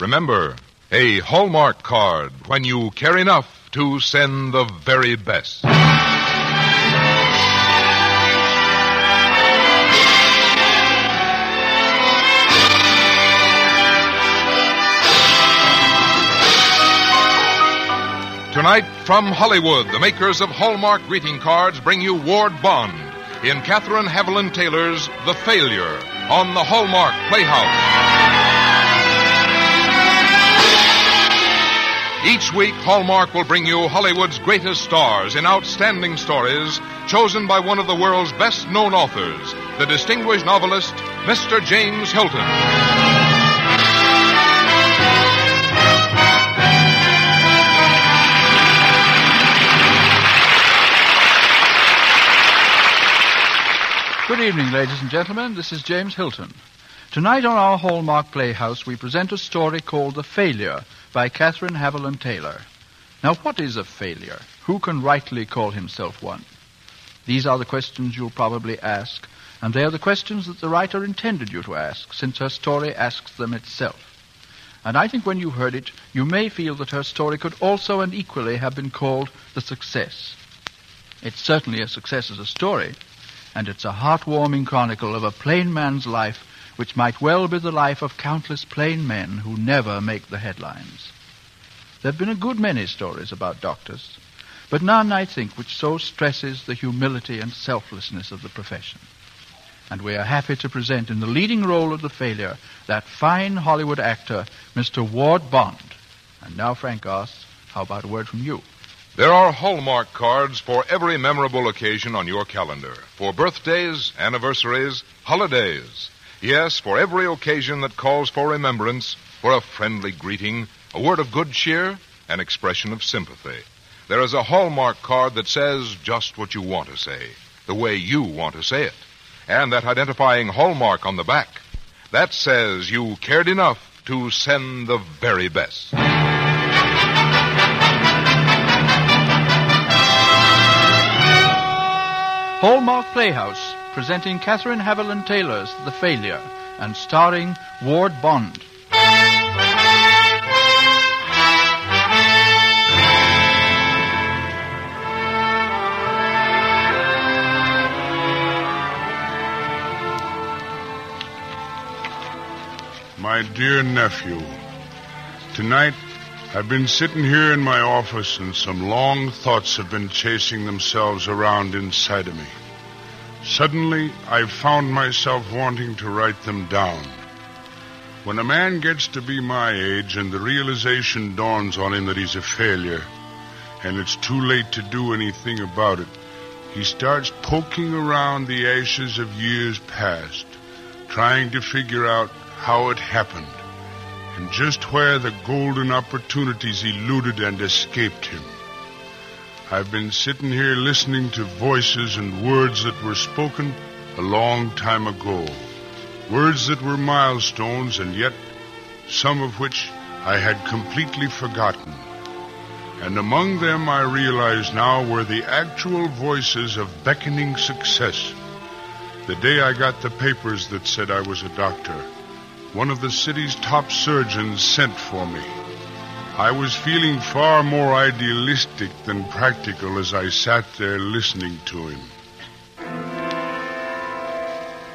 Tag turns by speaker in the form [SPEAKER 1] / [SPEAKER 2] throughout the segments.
[SPEAKER 1] Remember, a Hallmark card when you care enough to send the very best. Tonight, from Hollywood, the makers of Hallmark greeting cards bring you Ward Bond in Katherine Haviland Taylor's The Failure on the Hallmark Playhouse. Each week, Hallmark will bring you Hollywood's greatest stars in outstanding stories chosen by one of the world's best known authors, the distinguished novelist, Mr. James Hilton.
[SPEAKER 2] Good evening, ladies and gentlemen. This is James Hilton. Tonight on our Hallmark Playhouse, we present a story called The Failure by Katherine Haviland Taylor. Now, what is a failure? Who can rightly call himself one? These are the questions you'll probably ask, and they are the questions that the writer intended you to ask, since her story asks them itself. And I think when you heard it, you may feel that her story could also and equally have been called The Success. It's certainly a success as a story, and it's a heartwarming chronicle of a plain man's life which might well be the life of countless plain men who never make the headlines. There have been a good many stories about doctors, but none, I think, which so stresses the humility and selflessness of the profession. And we are happy to present in the leading role of the failure that fine Hollywood actor, Mr. Ward Bond. And now, Frank Goss, how about a word from you?
[SPEAKER 1] There are Hallmark cards for every memorable occasion on your calendar. For birthdays, anniversaries, holidays. Yes, for every occasion that calls for remembrance, for a friendly greeting, a word of good cheer, an expression of sympathy. There is a Hallmark card that says just what you want to say, the way you want to say it. And that identifying Hallmark on the back. That says you cared enough to send the very best.
[SPEAKER 2] Hallmark Playhouse, presenting Katherine Haviland Taylor's The Failure, and starring Ward Bond.
[SPEAKER 3] My dear nephew, tonight I've been sitting here in my office and some long thoughts have been chasing themselves around inside of me. Suddenly, I've found myself wanting to write them down. When a man gets to be my age and the realization dawns on him that he's a failure and it's too late to do anything about it, he starts poking around the ashes of years past, trying to figure out how it happened and just where the golden opportunities eluded and escaped him. I've been sitting here listening to voices and words that were spoken a long time ago. Words that were milestones and yet some of which I had completely forgotten. And among them I realize now were the actual voices of beckoning success. The day I got the papers that said I was a doctor, one of the city's top surgeons sent for me. I was feeling far more idealistic than practical as I sat there listening to him.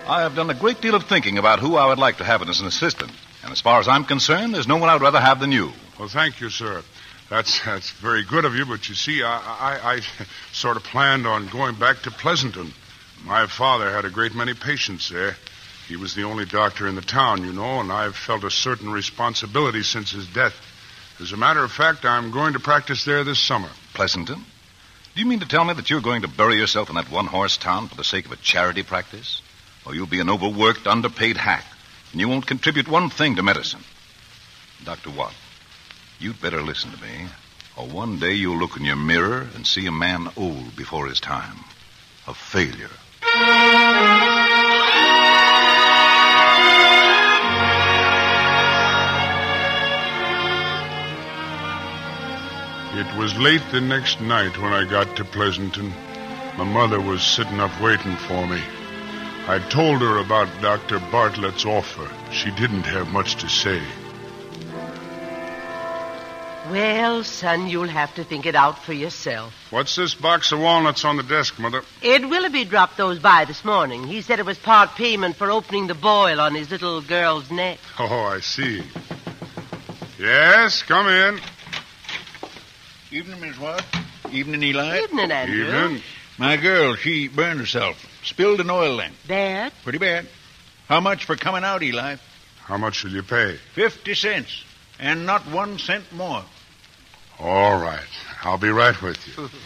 [SPEAKER 4] I have done a great deal of thinking about who I would like to have as an assistant. And as far as I'm concerned, there's no one I'd rather have than you.
[SPEAKER 3] Well, thank you, sir. That's that's very good of you, but you see, I, I, I sort of planned on going back to Pleasanton. My father had a great many patients there. He was the only doctor in the town, you know, and I've felt a certain responsibility since his death. As a matter of fact, I'm going to practice there this summer.
[SPEAKER 4] Pleasanton? Do you mean to tell me that you're going to bury yourself in that one horse town for the sake of a charity practice? Or you'll be an overworked, underpaid hack, and you won't contribute one thing to medicine? Dr. Watt, you'd better listen to me, or one day you'll look in your mirror and see a man old before his time. A failure.
[SPEAKER 3] It was late the next night when I got to Pleasanton. My mother was sitting up waiting for me. I told her about Dr. Bartlett's offer. She didn't have much to say.
[SPEAKER 5] Well, son, you'll have to think it out for yourself.
[SPEAKER 3] What's this box of walnuts on the desk, Mother?
[SPEAKER 5] Ed Willoughby dropped those by this morning. He said it was part payment for opening the boil on his little girl's neck.
[SPEAKER 3] Oh, I see. Yes, come in.
[SPEAKER 6] Evening, Miss Watt. Evening, Eli.
[SPEAKER 5] Evening, Andrew.
[SPEAKER 3] Evening.
[SPEAKER 6] My girl, she burned herself. Spilled an oil lamp.
[SPEAKER 5] Bad?
[SPEAKER 6] Pretty bad. How much for coming out, Eli?
[SPEAKER 3] How much will you pay?
[SPEAKER 6] Fifty cents. And not one cent more.
[SPEAKER 3] All right. I'll be right with you.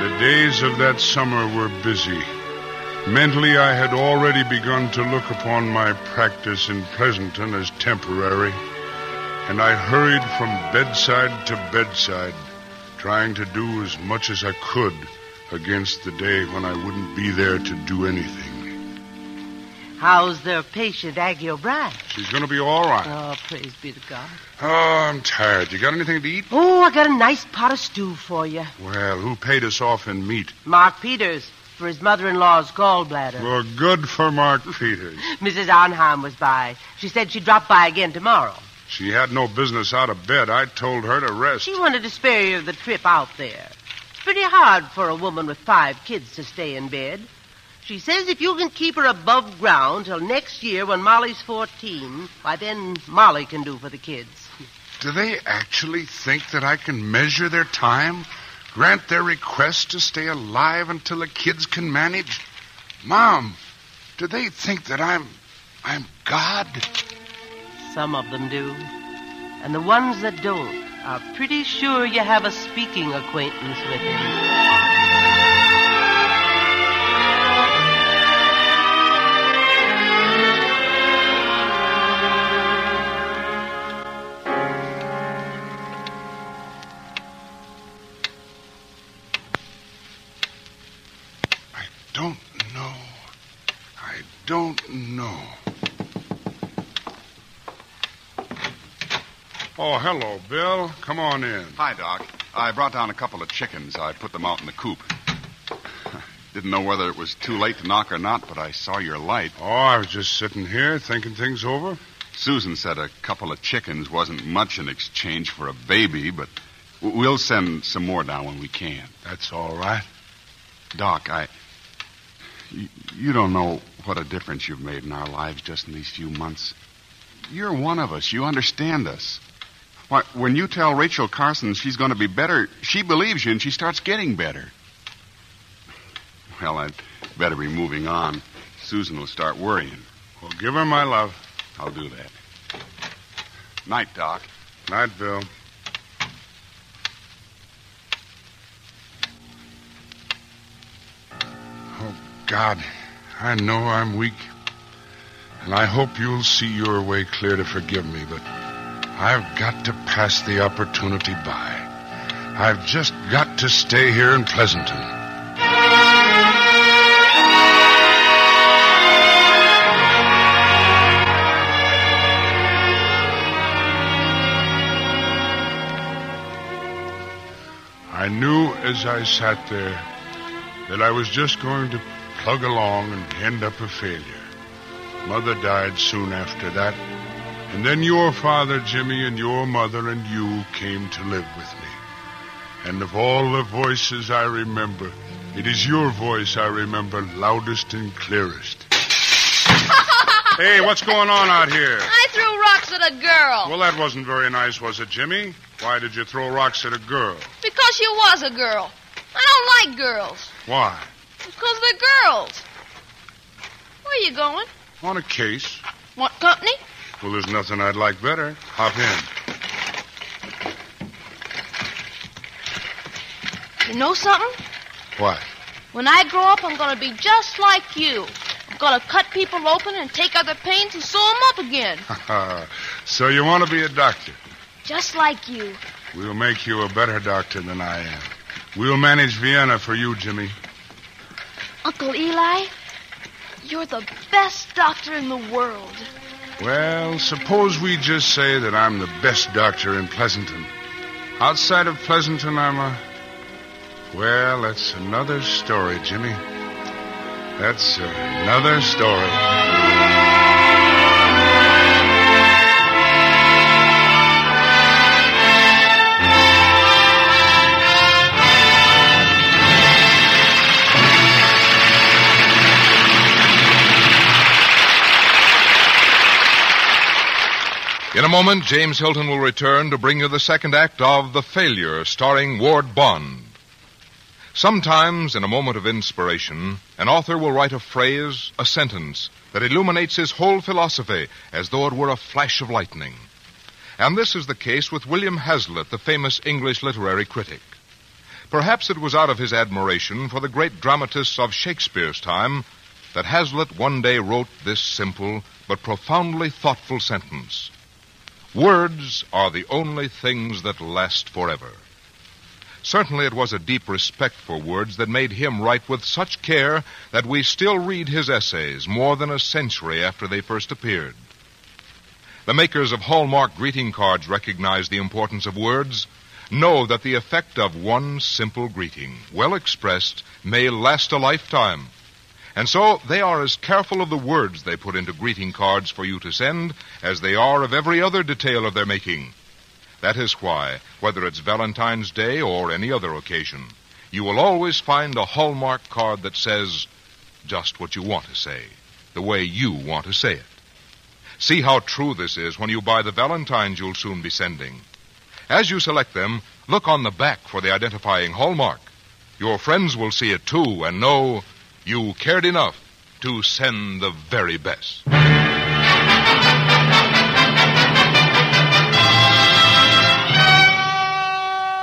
[SPEAKER 3] The days of that summer were busy. Mentally, I had already begun to look upon my practice in Pleasanton as temporary, and I hurried from bedside to bedside, trying to do as much as I could against the day when I wouldn't be there to do anything.
[SPEAKER 5] How's the patient, Aggie O'Brien?
[SPEAKER 3] She's going to be all right.
[SPEAKER 5] Oh, praise be to God.
[SPEAKER 3] Oh, I'm tired. You got anything to eat?
[SPEAKER 5] Oh, I got a nice pot of stew for you.
[SPEAKER 3] Well, who paid us off in meat?
[SPEAKER 5] Mark Peters for his mother-in-law's gallbladder.
[SPEAKER 3] Well, good for Mark Peters.
[SPEAKER 5] Mrs. Arnheim was by. She said she'd drop by again tomorrow.
[SPEAKER 3] She had no business out of bed. I told her to rest.
[SPEAKER 5] She wanted to spare you the trip out there. It's pretty hard for a woman with five kids to stay in bed. She says if you can keep her above ground till next year when Molly's 14, why then Molly can do for the kids.
[SPEAKER 3] Do they actually think that I can measure their time? Grant their request to stay alive until the kids can manage? Mom, do they think that I'm. I'm God?
[SPEAKER 5] Some of them do. And the ones that don't are pretty sure you have a speaking acquaintance with him.
[SPEAKER 3] Oh, hello, Bill. Come on in.
[SPEAKER 7] Hi, Doc. I brought down a couple of chickens. I put them out in the coop. Didn't know whether it was too late to knock or not, but I saw your light.
[SPEAKER 3] Oh, I was just sitting here thinking things over.
[SPEAKER 7] Susan said a couple of chickens wasn't much in exchange for a baby, but we'll send some more down when we can.
[SPEAKER 3] That's all right.
[SPEAKER 7] Doc, I. You, you don't know what a difference you've made in our lives just in these few months. You're one of us. You understand us. Why, when you tell Rachel Carson she's going to be better, she believes you and she starts getting better. Well, I'd better be moving on. Susan will start worrying.
[SPEAKER 3] Well, give her my love.
[SPEAKER 7] I'll do that. Night, Doc.
[SPEAKER 3] Night, Bill. Oh, God, I know I'm weak. And I hope you'll see your way clear to forgive me, but I've got to pass the opportunity by. I've just got to stay here in Pleasanton. I knew as I sat there that I was just going to plug along and end up a failure. Mother died soon after that, and then your father, Jimmy, and your mother and you came to live with me. And of all the voices I remember, it is your voice I remember loudest and clearest. hey, what's going on out here?
[SPEAKER 8] I threw rocks at a girl.
[SPEAKER 3] Well, that wasn't very nice, was it, Jimmy? Why did you throw rocks at a girl?
[SPEAKER 8] Because she was a girl. I don't like girls.
[SPEAKER 3] Why?
[SPEAKER 8] Because they're girls. Where are you going?
[SPEAKER 3] On a case.
[SPEAKER 8] Want company?
[SPEAKER 3] Well, there's nothing I'd like better. Hop in.
[SPEAKER 8] You know something?
[SPEAKER 3] What?
[SPEAKER 8] When I grow up, I'm going to be just like you. I'm going to cut people open and take other pains and sew them up again.
[SPEAKER 3] so you want to be a doctor?
[SPEAKER 8] Just like you.
[SPEAKER 3] We'll make you a better doctor than I am. We'll manage Vienna for you, Jimmy.
[SPEAKER 8] Uncle Eli, you're the best doctor in the world.
[SPEAKER 3] Well, suppose we just say that I'm the best doctor in Pleasanton. Outside of Pleasanton, I'm a. Well, that's another story, Jimmy. That's another story.
[SPEAKER 1] In a moment, James Hilton will return to bring you the second act of The Failure, starring Ward Bond. Sometimes, in a moment of inspiration, an author will write a phrase, a sentence, that illuminates his whole philosophy as though it were a flash of lightning. And this is the case with William Hazlitt, the famous English literary critic. Perhaps it was out of his admiration for the great dramatists of Shakespeare's time that Hazlitt one day wrote this simple but profoundly thoughtful sentence. Words are the only things that last forever. Certainly it was a deep respect for words that made him write with such care that we still read his essays more than a century after they first appeared. The makers of Hallmark greeting cards recognize the importance of words, know that the effect of one simple greeting, well expressed, may last a lifetime. And so they are as careful of the words they put into greeting cards for you to send as they are of every other detail of their making. That is why, whether it's Valentine's Day or any other occasion, you will always find a Hallmark card that says just what you want to say, the way you want to say it. See how true this is when you buy the Valentines you'll soon be sending. As you select them, look on the back for the identifying hallmark. Your friends will see it too and know you cared enough to send the very best.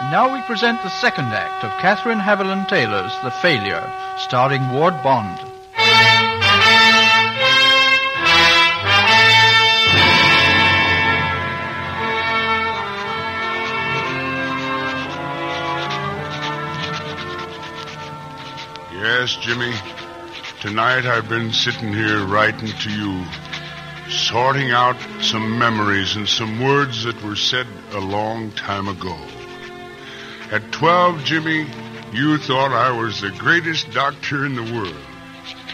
[SPEAKER 2] Now we present the second act of Catherine Haviland Taylor's The Failure, starring Ward Bond.
[SPEAKER 3] Yes, Jimmy. Tonight I've been sitting here writing to you, sorting out some memories and some words that were said a long time ago. At 12, Jimmy, you thought I was the greatest doctor in the world.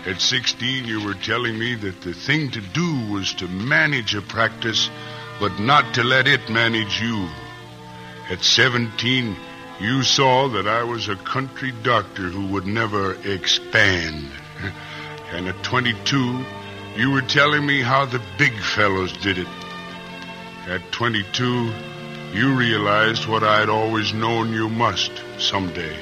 [SPEAKER 3] At 16, you were telling me that the thing to do was to manage a practice, but not to let it manage you. At 17, you saw that I was a country doctor who would never expand. and at 22, you were telling me how the big fellows did it. At 22, you realized what I'd always known you must someday.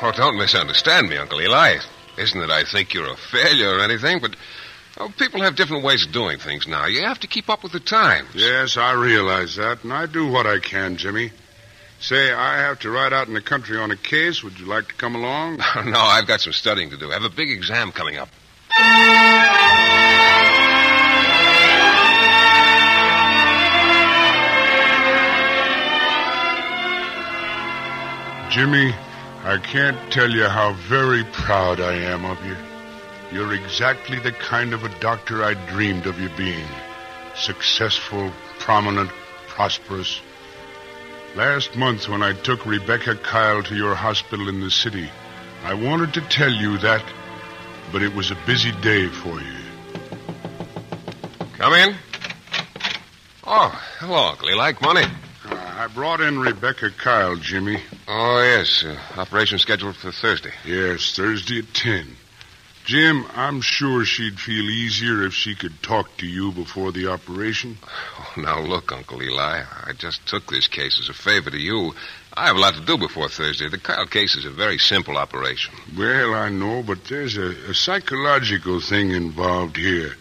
[SPEAKER 9] Oh, don't misunderstand me, Uncle Eli. Isn't that I think you're a failure or anything, but oh, people have different ways of doing things now. You have to keep up with the times.
[SPEAKER 3] Yes, I realize that, and I do what I can, Jimmy. Say, I have to ride out in the country on a case. Would you like to come along?
[SPEAKER 9] no, I've got some studying to do. I have a big exam coming up.
[SPEAKER 3] Jimmy, I can't tell you how very proud I am of you. You're exactly the kind of a doctor I dreamed of you being. Successful, prominent, prosperous. Last month, when I took Rebecca Kyle to your hospital in the city, I wanted to tell you that, but it was a busy day for you.
[SPEAKER 9] Come in. Oh, hello, Uncle Eli. Come on in.
[SPEAKER 3] Uh, I brought in Rebecca Kyle, Jimmy.
[SPEAKER 9] Oh, yes. Uh, operation scheduled for Thursday.
[SPEAKER 3] Yes, Thursday at 10. Jim, I'm sure she'd feel easier if she could talk to you before the operation.
[SPEAKER 9] Oh, now, look, Uncle Eli. I just took this case as a favor to you. I have a lot to do before Thursday. The Kyle case is a very simple operation.
[SPEAKER 3] Well, I know, but there's a, a psychological thing involved here.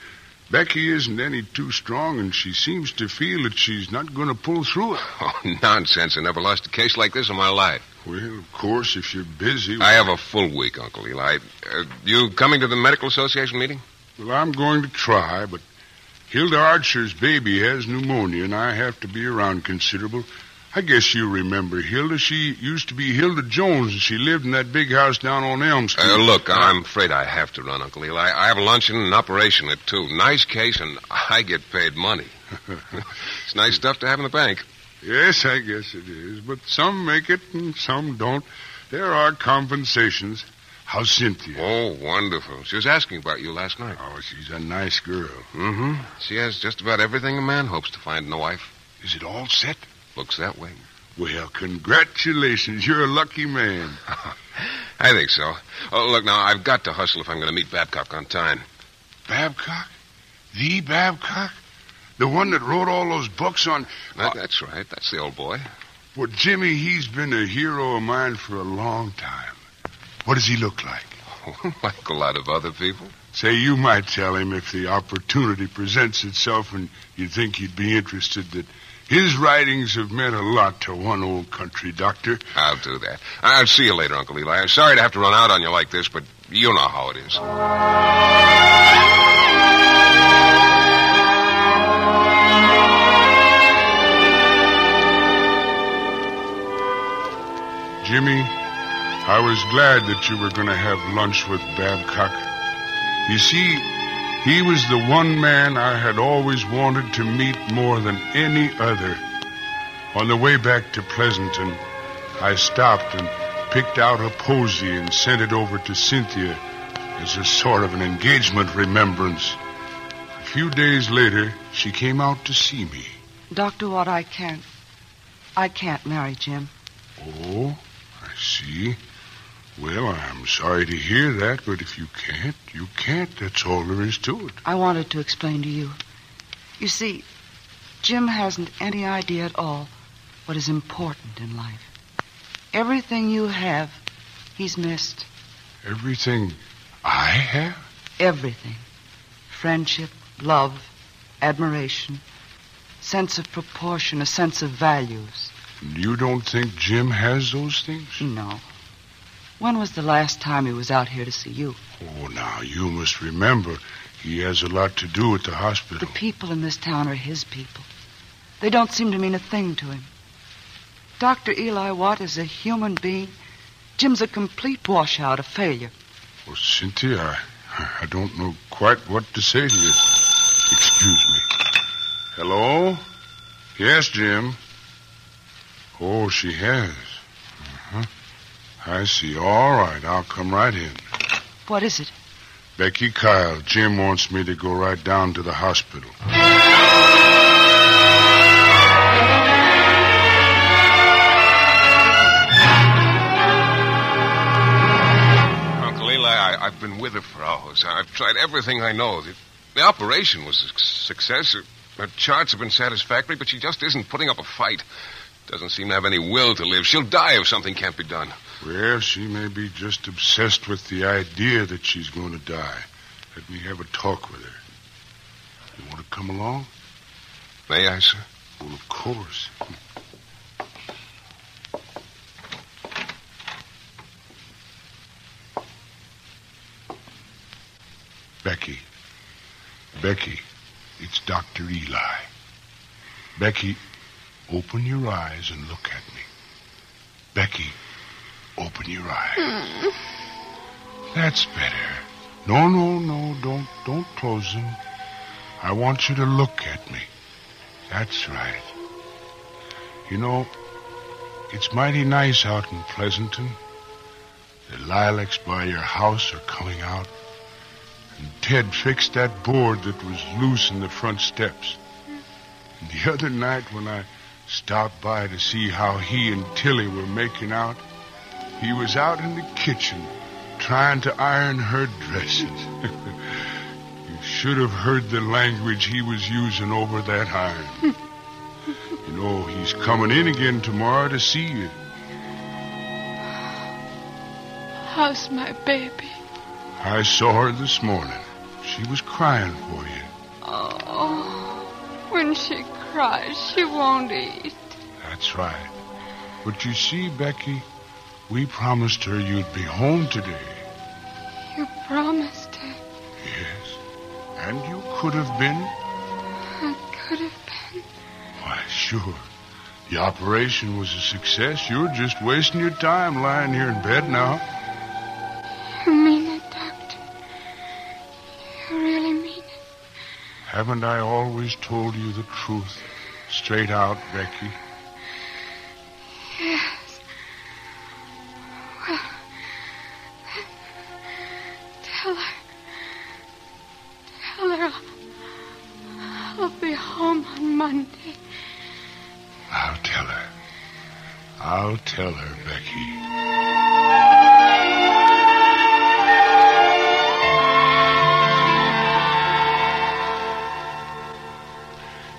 [SPEAKER 3] Becky isn't any too strong, and she seems to feel that she's not going to pull through it.
[SPEAKER 9] Oh, nonsense. I never lost a case like this in my life.
[SPEAKER 3] Well, of course, if you're busy.
[SPEAKER 9] I have a full week, Uncle Eli. Uh, you coming to the Medical Association meeting?
[SPEAKER 3] Well, I'm going to try, but Hilda Archer's baby has pneumonia, and I have to be around considerable. I guess you remember Hilda. She used to be Hilda Jones, and she lived in that big house down on Elm Street.
[SPEAKER 9] Uh, look, I'm afraid I have to run, Uncle Eli. I have a luncheon and an operation at two. Nice case, and I get paid money. it's nice stuff to have in the bank.
[SPEAKER 3] Yes, I guess it is. But some make it and some don't. There are compensations. How's Cynthia?
[SPEAKER 9] Oh, wonderful. She was asking about you last night.
[SPEAKER 3] Oh, she's a nice girl.
[SPEAKER 9] Mm-hmm. She has just about everything a man hopes to find in a wife.
[SPEAKER 3] Is it all set?
[SPEAKER 9] Looks that way.
[SPEAKER 3] Well, congratulations. You're a lucky man.
[SPEAKER 9] I think so. Oh, look, now, I've got to hustle if I'm going to meet Babcock on time.
[SPEAKER 3] Babcock? The Babcock? The one that wrote all those books on.
[SPEAKER 9] That, uh, that's right. That's the old boy.
[SPEAKER 3] Well, Jimmy, he's been a hero of mine for a long time. What does he look like?
[SPEAKER 9] like a lot of other people.
[SPEAKER 3] Say, you might tell him if the opportunity presents itself and you think he'd be interested that his writings have meant a lot to one old country doctor.
[SPEAKER 9] I'll do that. I'll see you later, Uncle Eli. I'm sorry to have to run out on you like this, but you know how it is.
[SPEAKER 3] Jimmy, I was glad that you were going to have lunch with Babcock. You see, he was the one man I had always wanted to meet more than any other. On the way back to Pleasanton, I stopped and picked out a posy and sent it over to Cynthia as a sort of an engagement remembrance. A few days later, she came out to see me.
[SPEAKER 10] Dr. Watt, I can't. I can't marry Jim.
[SPEAKER 3] Oh, I see. Well, I'm sorry to hear that, but if you can't, you can't. That's all there is to it.
[SPEAKER 10] I wanted to explain to you. You see, Jim hasn't any idea at all what is important in life. Everything you have, he's missed.
[SPEAKER 3] Everything I have?
[SPEAKER 10] Everything. Friendship, love, admiration, sense of proportion, a sense of values.
[SPEAKER 3] You don't think Jim has those things?
[SPEAKER 10] No. When was the last time he was out here to see you?
[SPEAKER 3] Oh, now, you must remember, he has a lot to do at the hospital.
[SPEAKER 10] The people in this town are his people. They don't seem to mean a thing to him. Dr. Eli Watt is a human being. Jim's a complete washout, a failure.
[SPEAKER 3] Well, Cynthia, I, I don't know quite what to say to you. Excuse me. Hello? Yes, Jim. Oh, she has. Uh-huh. I see. All right, I'll come right in.
[SPEAKER 10] What is it?
[SPEAKER 3] Becky Kyle, Jim wants me to go right down to the hospital.
[SPEAKER 9] Uncle Eli, I, I've been with her for hours. I've tried everything I know. The, the operation was a success. Her, her charts have been satisfactory, but she just isn't putting up a fight. Doesn't seem to have any will to live. She'll die if something can't be done.
[SPEAKER 3] Well, she may be just obsessed with the idea that she's going to die. Let me have a talk with her. You want to come along?
[SPEAKER 9] May I, sir?
[SPEAKER 3] Well, of course. Becky. Becky, it's Dr. Eli. Becky, open your eyes and look at me. Becky, open your eyes. That's better. No, no, no, don't don't close them. I want you to look at me. That's right. You know, it's mighty nice out in Pleasanton. The lilacs by your house are coming out. And Ted fixed that board that was loose in the front steps. And the other night when I stopped by to see how he and Tilly were making out, he was out in the kitchen trying to iron her dresses. you should have heard the language he was using over that iron. you know, he's coming in again tomorrow to see you.
[SPEAKER 8] How's my baby?
[SPEAKER 3] I saw her this morning. She was crying for you.
[SPEAKER 8] Oh, when she cries, she won't eat.
[SPEAKER 3] That's right. But you see, Becky, we promised her you'd be home today.
[SPEAKER 8] You promised it.
[SPEAKER 3] Yes. And you could have been.
[SPEAKER 8] I could have been.
[SPEAKER 3] Why, sure. The operation was a success. You're just wasting your time lying here in bed now.
[SPEAKER 8] You mean it, Doctor? You really mean it?
[SPEAKER 3] Haven't I always told you the truth? Straight out, Becky.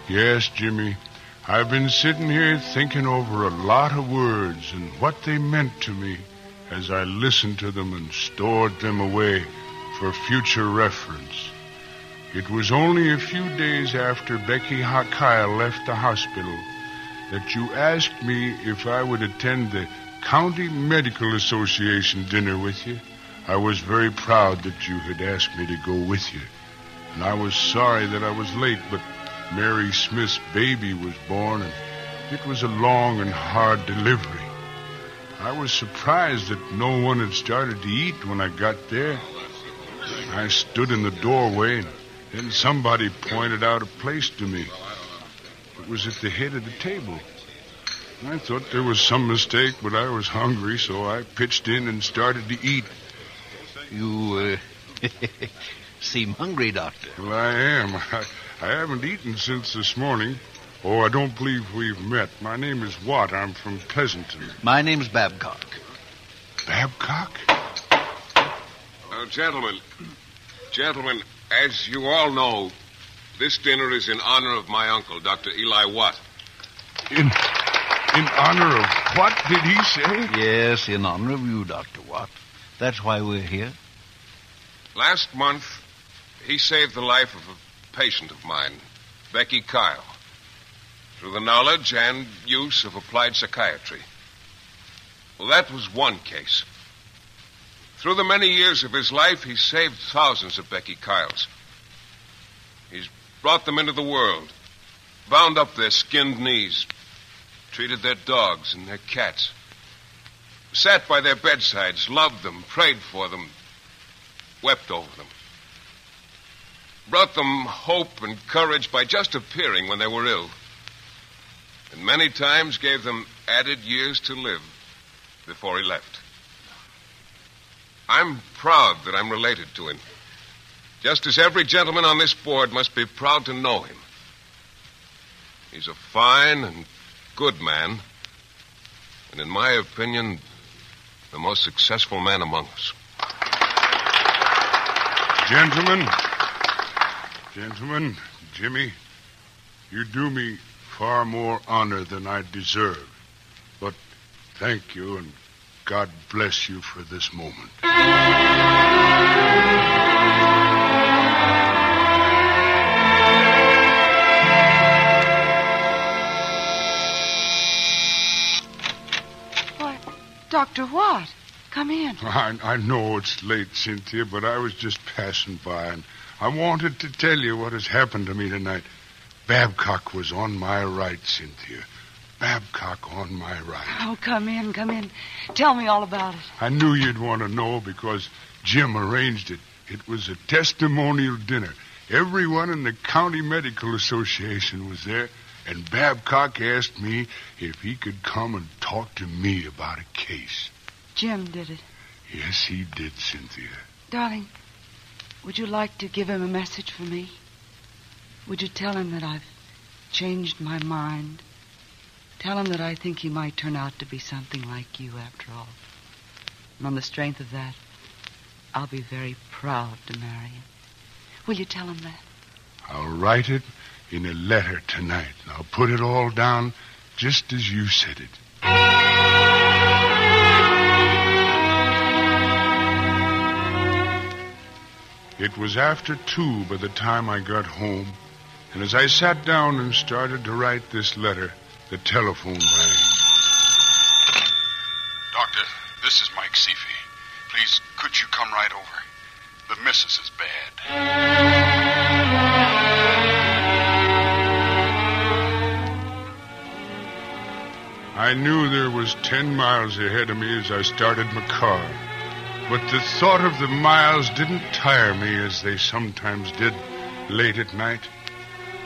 [SPEAKER 8] Yes,
[SPEAKER 3] Jimmy, I've been sitting here thinking over a lot of words and what they meant to me as I listened to them and stored them away for future reference. It was only a few days after Becky Kyle left the hospital that you asked me if I would attend the County Medical Association dinner with you. I was very proud that you had asked me to go with you. And I was sorry that I was late, but Mary Smith's baby was born, and it was a long and hard delivery. I was surprised that no one had started to eat when I got there. I stood in the doorway, and then somebody pointed out a place to me. It was at the head of the table. I thought there was some mistake, but I was hungry, so I pitched in and started to eat.
[SPEAKER 6] You, uh, seem hungry, Doctor.
[SPEAKER 3] Well, I am. I, I haven't eaten since this morning. Oh, I don't believe we've met. My name is Watt. I'm from Pleasanton.
[SPEAKER 6] My name's Babcock.
[SPEAKER 3] Babcock?
[SPEAKER 9] Uh, gentlemen, gentlemen, as you all know, this dinner is in honor of my uncle, Dr. Eli Watt.
[SPEAKER 3] In, in honor of what did he say?
[SPEAKER 6] Yes, in honor of you, Dr. Watt. That's why we're here.
[SPEAKER 9] Last month, he saved the life of a patient of mine, Becky Kyle, through the knowledge and use of applied psychiatry. Well, that was one case. Through the many years of his life, he's saved thousands of Becky Kyles. He's brought them into the world, bound up their skinned knees, treated their dogs and their cats, sat by their bedsides, loved them, prayed for them, wept over them. Brought them hope and courage by just appearing when they were ill. And many times gave them added years to live before he left. I'm proud that I'm related to him. Just as every gentleman on this board must be proud to know him. He's a fine and good man, and in my opinion, the most successful man among us.
[SPEAKER 3] Gentlemen, gentlemen, Jimmy, you do me far more honor than I deserve. But thank you, and God bless you for this moment.
[SPEAKER 10] Why, Dr. Come in.
[SPEAKER 3] I, I know it's late, Cynthia, but I was just passing by, and I wanted to tell you what has happened to me tonight. Babcock was on my right, Cynthia. Babcock on my right.
[SPEAKER 10] Oh, come in, come in. Tell me all about it.
[SPEAKER 3] I knew you'd want to know because Jim arranged it. It was a testimonial dinner. Everyone in the County Medical Association was there, and Babcock asked me if he could come and talk to me about a case.
[SPEAKER 10] Jim did it.
[SPEAKER 3] Yes, he did, Cynthia.
[SPEAKER 10] Darling, would you like to give him a message for me? Would you tell him that I've changed my mind? Tell him that I think he might turn out to be something like you after all. And on the strength of that, I'll be very proud to marry him. Will you tell him that?
[SPEAKER 3] I'll write it in a letter tonight. I'll put it all down just as you said it. It was after two by the time I got home, and as I sat down and started to write this letter, the telephone rang.
[SPEAKER 7] Doctor, this is Mike Seafy. Please, could you come right over? The missus is bad.
[SPEAKER 3] I knew there was ten miles ahead of me as I started my car. But the thought of the miles didn't tire me as they sometimes did late at night.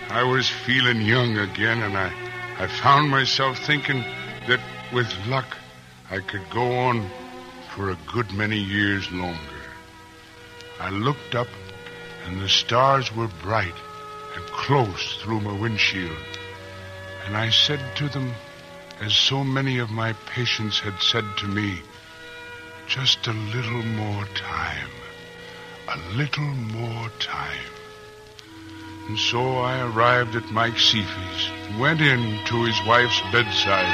[SPEAKER 3] I was feeling young again, and I, I found myself thinking that with luck I could go on for a good many years longer. I looked up, and the stars were bright and close through my windshield. And I said to them, as so many of my patients had said to me, just a little more time. A little more time. And so I arrived at Mike Seafy's went in to his wife's bedside.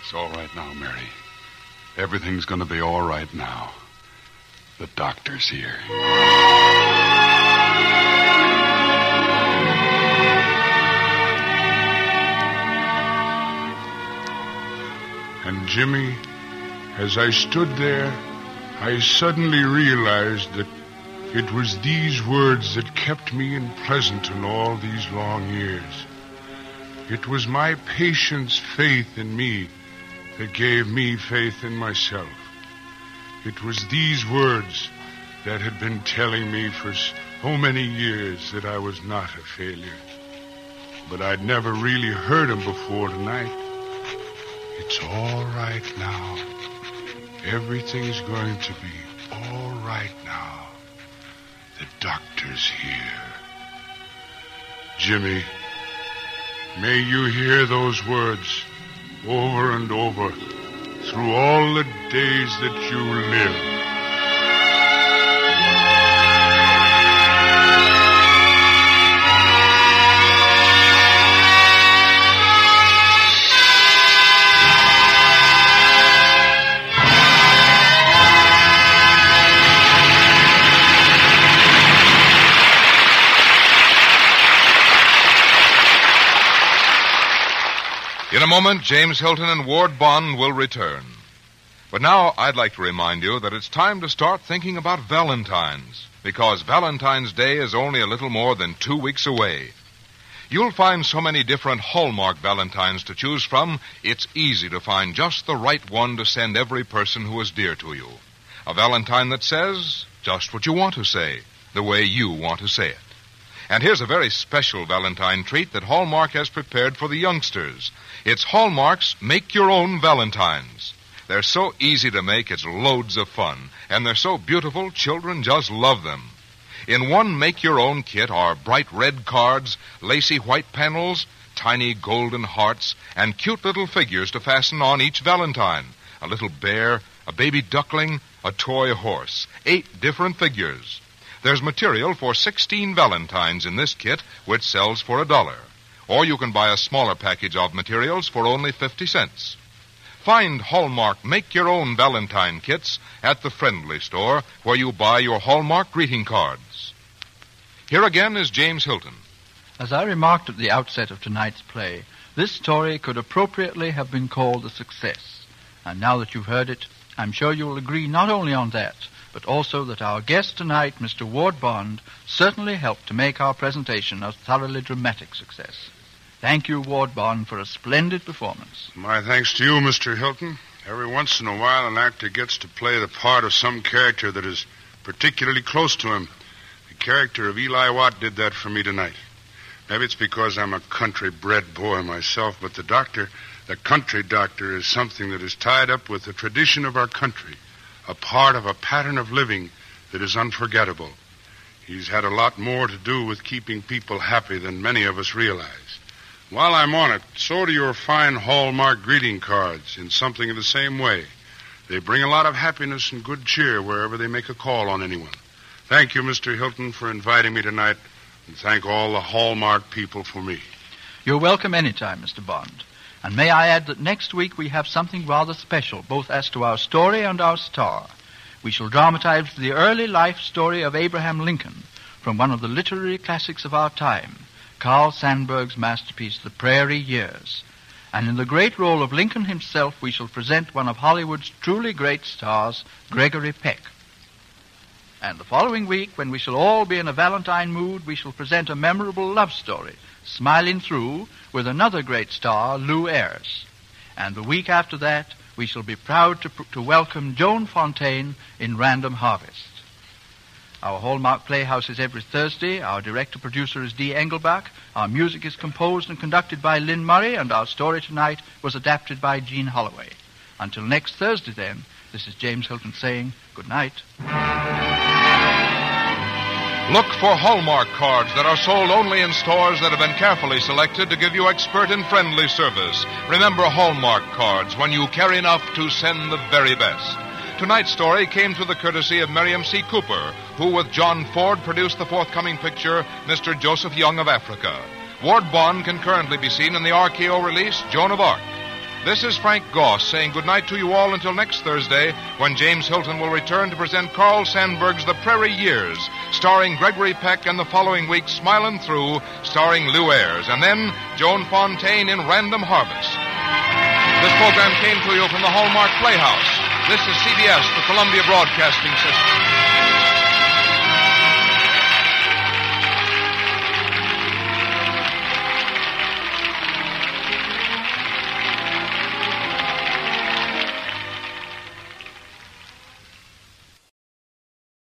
[SPEAKER 7] It's all right now, Mary. Everything's going to be all right now. The doctor's here.
[SPEAKER 3] And Jimmy, as I stood there, I suddenly realized that it was these words that kept me in Pleasanton all these long years. It was my patient's faith in me that gave me faith in myself. It was these words that had been telling me for so many years that I was not a failure. But I'd never really heard 'em before tonight. It's all right now. Everything's going to be all right now. The doctor's here. Jimmy, may you hear those words over and over through all the days that you live.
[SPEAKER 1] Moment, James Hilton and Ward Bond will return. But now I'd like to remind you that it's time to start thinking about Valentine's, because Valentine's Day is only a little more than two weeks away. You'll find so many different Hallmark Valentines to choose from, it's easy to find just the right one to send every person who is dear to you. A Valentine that says just what you want to say, the way you want to say it. And here's a very special Valentine treat that Hallmark has prepared for the youngsters. It's Hallmark's Make Your Own Valentines. They're so easy to make, it's loads of fun. And they're so beautiful, children just love them. In one Make Your Own kit are bright red cards, lacy white panels, tiny golden hearts, and cute little figures to fasten on each Valentine. A little bear, a baby duckling, a toy horse. Eight different figures. There's material for 16 Valentines in this kit, which sells for a dollar. Or you can buy a smaller package of materials for only 50 cents. Find Hallmark Make Your Own Valentine kits at the Friendly Store where you buy your Hallmark greeting cards. Here again is James Hilton.
[SPEAKER 2] As I remarked at the outset of tonight's play, this story could appropriately have been called a success. And now that you've heard it, I'm sure you'll agree not only on that, but also that our guest tonight, Mr. Ward Bond, certainly helped to make our presentation a thoroughly dramatic success. Thank you, Ward Bond, for a splendid performance.
[SPEAKER 3] My thanks to you, Mr. Hilton. Every once in a while, an actor gets to play the part of some character that is particularly close to him. The character of Eli Watt did that for me tonight. Maybe it's because I'm a country bred boy myself, but the doctor, the country doctor, is something that is tied up with the tradition of our country, a part of a pattern of living that is unforgettable. He's had a lot more to do with keeping people happy than many of us realize. While I'm on it, so do your fine Hallmark greeting cards in something of the same way. They bring a lot of happiness and good cheer wherever they make a call on anyone. Thank you, Mr. Hilton, for inviting me tonight, and thank all the Hallmark people for me.
[SPEAKER 2] You're welcome any time, Mr. Bond. And may I add that next week we have something rather special, both as to our story and our star. We shall dramatize the early life story of Abraham Lincoln from one of the literary classics of our time, Carl Sandburg's masterpiece, The Prairie Years. And in the great role of Lincoln himself, we shall present one of Hollywood's truly great stars, Gregory Peck. And the following week, when we shall all be in a Valentine mood, we shall present a memorable love story, Smiling Through, with another great star, Lew Ayres. And the week after that, we shall be proud to, to welcome Joan Fontaine in Random Harvest. Our Hallmark Playhouse is every Thursday. Our director producer is Dee Engelbach. Our music is composed and conducted by Lynn Murray, and our story tonight was adapted by Jean Holloway. Until next Thursday, then, this is James Hilton saying good night.
[SPEAKER 1] Look for Hallmark cards that are sold only in stores that have been carefully selected to give you expert and friendly service. Remember Hallmark cards when you care enough to send the very best. Tonight's story came through the courtesy of Merian C. Cooper, who with John Ford produced the forthcoming picture, Mr. Joseph Young of Africa. Ward Bond can currently be seen in the RKO release, Joan of Arc. This is Frank Goss saying goodnight to you all until next Thursday when James Hilton will return to present Carl Sandburg's The Prairie Years, starring Gregory Peck, and the following week Smilin' Through, starring Lew Ayres, and then Joan Fontaine in Random Harvest. This program came to you from the Hallmark Playhouse. This is CBS, the Columbia Broadcasting System.